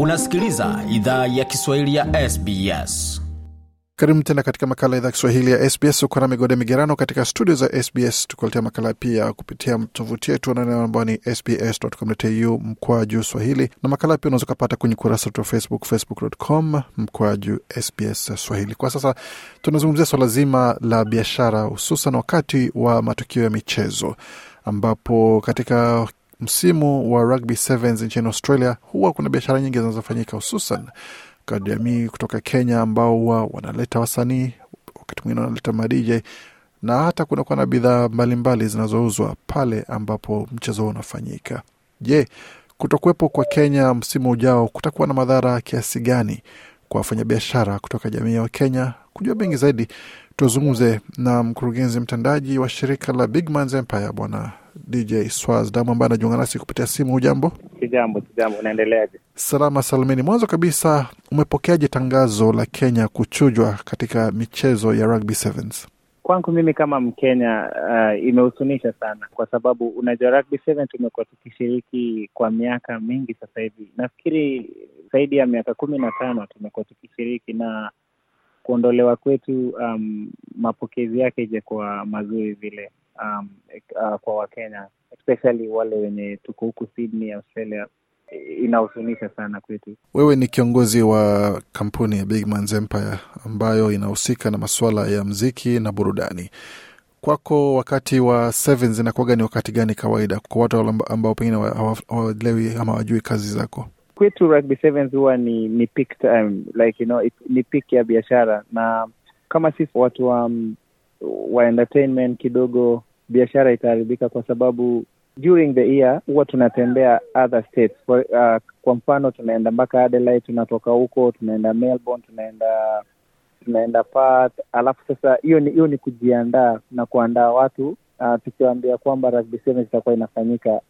Unasikiliza idhaa ya Kiswahili ya SBS. Karibu tena katika makala idhaa Kiswahili ya SBS. Uko na migode migerano katika studio za SBS, tukuletea makala pia kupitia tovuti yetu ambao ni sbs.com.au mkwa juu swahili, na makala pia unaweza ukapata kwenye kurasa wetu wa Facebook, facebook.com mkwa juu SBS Swahili. Kwa sasa tunazungumzia swala zima la biashara, hususan wakati wa matukio ya michezo, ambapo katika msimu wa rugby sevens nchini Australia huwa kuna biashara nyingi zinazofanyika hususan kwa jamii kutoka Kenya ambao huwa wanaleta wasanii, wakati mwingine wanaleta madije na hata kunakuwa na bidhaa mbalimbali zinazouzwa pale ambapo mchezo huo unafanyika. Je, kutokuwepo kwa Kenya msimu ujao kutakuwa na madhara kiasi gani kwa wafanyabiashara kutoka jamii ya Wakenya? Kujua mengi zaidi, tuzungumze na mkurugenzi mtendaji wa shirika la Bigmans Empire Bwana DJ Swaz Damu ambaye anajiunga nasi kupitia simu. Hujambo? Sijambo, sijambo. Unaendeleaje? Salama salimini. Mwanzo kabisa, umepokeaje tangazo la Kenya kuchujwa katika michezo ya rugby sevens? Kwangu mimi kama Mkenya uh, imehusunisha sana, kwa sababu unajua rugby sevens tumekuwa tukishiriki kwa miaka mingi sasa hivi, nafikiri zaidi ya miaka kumi na tano tumekuwa tukishiriki, na kuondolewa kwetu, um, mapokezi yake ijakuwa mazuri vile um, uh, kwa Wakenya especially wale wenye tuko huku Sydney, Australia inahuzunisha sana kwetu. Wewe ni kiongozi wa kampuni ya Bigmans Empire ambayo inahusika na masuala ya mziki na burudani. Kwako wakati wa sevens inakuwaga ni wakati gani kawaida kwa watu ambao pengine hawaelewi ama hawajui kazi zako? Kwetu rugby sevens huwa ni ni peak time, like you know, it, ni peak ya biashara, na kama sisi watu wa, wa entertainment kidogo biashara itaharibika kwa sababu during the year huwa tunatembea other states. Kwa, uh, kwa mfano tunaenda mpaka Adelaide, tunatoka huko tunaenda Melbourne, tunaenda tunaenda Perth, alafu sasa hiyo ni hiyo ni kujiandaa na kuandaa watu uh, tukiwaambia kwamba rugby sevens itakuwa inafanyika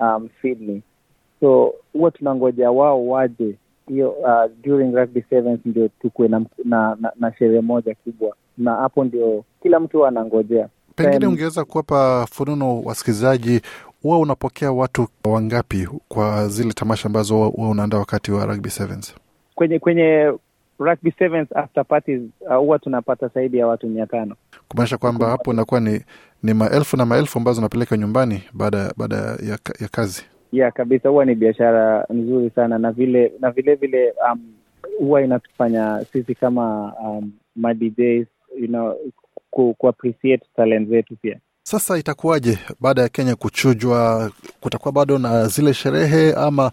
um, Sydney, so huwa tunangoja wao waje hiyo uh, during rugby sevens ndio tukuwe na, na, na, na sherehe moja kubwa, na hapo ndio kila mtu anangojea Pengine ungeweza kuwapa fununo wasikilizaji, huwa unapokea watu wangapi kwa zile tamasha ambazo huwa unaandaa wakati wa rugby sevens? Kwenye kwenye rugby sevens after parties huwa uh, tunapata zaidi ya watu mia tano kumaanisha kwamba hapo inakuwa ni, ni maelfu na maelfu ambazo unapeleka nyumbani baada baada ya, ya kazi. Yeah, kabisa, huwa ni biashara nzuri sana na vile na vile vile um, huwa inatufanya sisi kama um, ma DJs, you know, ku, ku appreciate talent zetu pia. Sasa itakuwaje baada ya Kenya kuchujwa? Kutakuwa bado na zile sherehe ama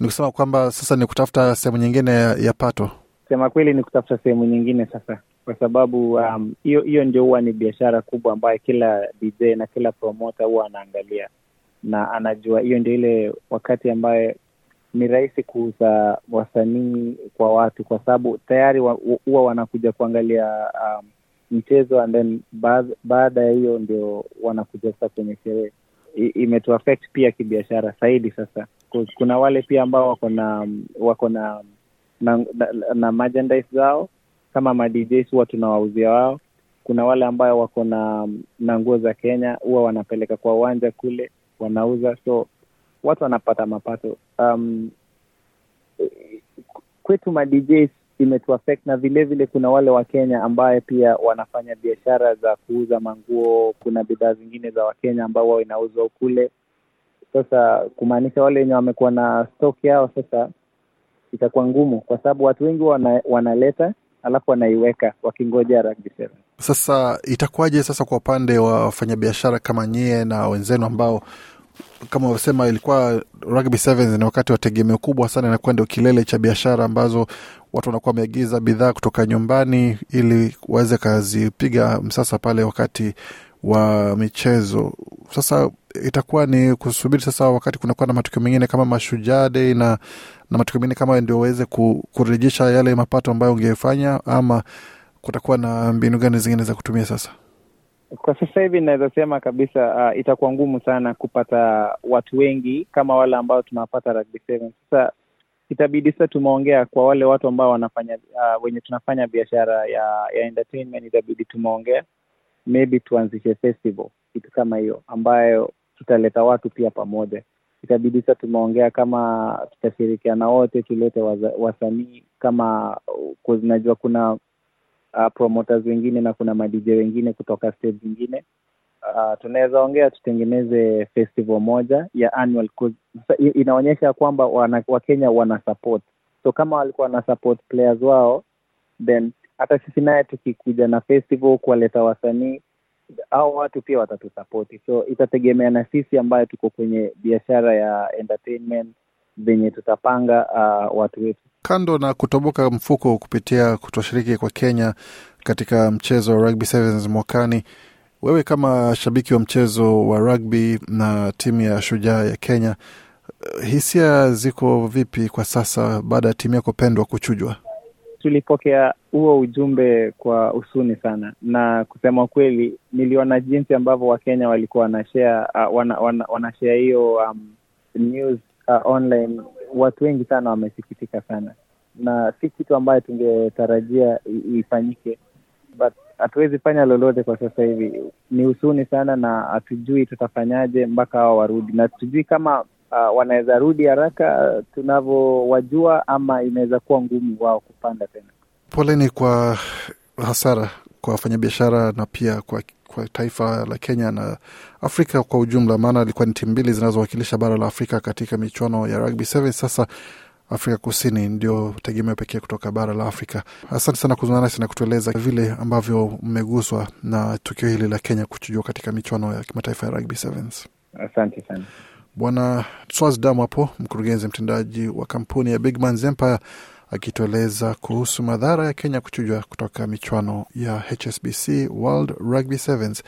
ni kusema kwamba sasa ni kutafuta sehemu nyingine ya, pato? Sema kweli ni kutafuta sehemu nyingine sasa, kwa sababu hiyo um, hiyo ndio huwa ni biashara kubwa ambayo kila DJ na kila promota huwa anaangalia na anajua hiyo ndio ile wakati ambaye ni rahisi kuuza wasanii kwa watu, kwa sababu tayari huwa wa, wanakuja kuangalia um, mchezo and then baada ya hiyo ndio wanakuja sasa kwenye sherehe. Imetu affect pia kibiashara zaidi sasa. Kuna wale pia ambao wako na wako na na, na, na merchandise zao kama madjs huwa tunawauzia wao. Kuna wale ambao wako na na nguo za Kenya huwa wanapeleka kwa uwanja kule wanauza, so watu wanapata mapato. Um, kwetu ma DJs imetu na vile vile kuna wale Wakenya ambaye pia wanafanya biashara za kuuza manguo. Kuna bidhaa zingine za Wakenya ambao wao inauzwa kule. Sasa kumaanisha wale wenye wamekuwa na stock yao, sasa itakuwa ngumu, kwa sababu watu wengi wana, wanaleta alafu wanaiweka wakingoja rugby. Sasa itakuwaje sasa kwa upande wa wafanyabiashara kama nyie na wenzenu ambao kama ulivyosema ilikuwa rugby sevens ni wakati wa tegemeo kubwa sana, inakuwa ndio kilele cha biashara ambazo watu wanakuwa wameagiza bidhaa kutoka nyumbani ili waweze kazipiga msasa pale wakati wa michezo. Sasa itakuwa ni kusubiri sasa wakati kunakuwa na matukio mengine kama Mashujaa Day na, na matukio mengine kama ndio waweze kurejesha yale mapato ambayo ungefanya, ama kutakuwa na mbinu gani zingine za kutumia sasa? Kwa sasa hivi inaweza sema kabisa, uh, itakuwa ngumu sana kupata watu wengi kama wale ambao tunawapata rugby seven. Sasa itabidi sasa tumeongea kwa wale watu ambao wanafanya uh, wenye tunafanya biashara ya ya entertainment, itabidi tumeongea maybe tuanzishe festival, kitu kama hiyo ambayo tutaleta watu pia pamoja, itabidi sasa tumeongea kama tutashirikiana wote tulete wasanii kama najua kuna uh, promoters wengine na kuna madj wengine kutoka state zingine. Uh, tunaweza ongea tutengeneze festival moja ya annual cause, inaonyesha kwamba wakenya wana support. So kama walikuwa wana support players wao then hata sisi naye tukikuja na festival kuwaleta wasanii au watu pia watatusapoti so itategemea na sisi ambayo tuko kwenye biashara ya entertainment venye tutapanga uh, watu wetu Kando na kutoboka mfuko kupitia kutoshiriki kwa Kenya katika mchezo wa rugby sevens mwakani, wewe kama shabiki wa mchezo wa rugby na timu ya Shujaa ya Kenya, eh, hisia ziko vipi kwa sasa baada ya timu yako pendwa kuchujwa? tulipokea huo ujumbe kwa usuni sana na kusema kweli niliona jinsi ambavyo wakenya walikuwa wanashea uh, wana, wana, hiyo um, news uh, online watu wengi sana wamesikitika sana. Na si kitu ambayo tungetarajia ifanyike but hatuwezi fanya lolote kwa sasa hivi. Ni husuni sana na hatujui tutafanyaje mpaka hawa warudi. Na tujui kama uh, wanaweza rudi haraka uh, tunavyowajua ama inaweza kuwa ngumu wao kupanda tena. Poleni kwa hasara kwa wafanyabiashara na pia kwa, kwa taifa la Kenya na Afrika kwa ujumla, maana ilikuwa ni timu mbili zinazowakilisha bara la Afrika katika michuano ya rugby sevens. Sasa Afrika Kusini ndio tegemeo pekee kutoka bara la Afrika. Asante sana kuzungumza nasi na kutueleza vile ambavyo mmeguswa na tukio hili la Kenya kuchujwa katika michuano ya kimataifa ya rugby sevens. asante sana Bwana Swasdam hapo, mkurugenzi mtendaji wa kampuni ya Bigmans Empire akitueleza kuhusu madhara ya Kenya kuchujwa kutoka michuano ya HSBC World Rugby Sevens,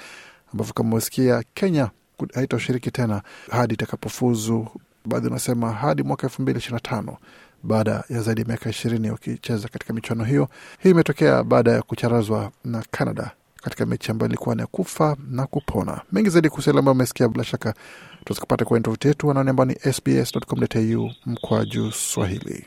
ambapo kama umesikia Kenya haitoshiriki tena hadi itakapofuzu, baadhi unasema hadi mwaka elfu mbili ishirini na tano baada ya zaidi ya miaka ishirini wakicheza katika michuano hiyo. Hii imetokea baada ya kucharazwa na Canada katika mechi ambayo ilikuwa ni kufa na kupona. Mengi zaidi kuhusu yale ambayo umesikia, bila shaka tutapata kwenye tovuti yetu anaoni ambao ni sbs.com.au mkwaju Swahili.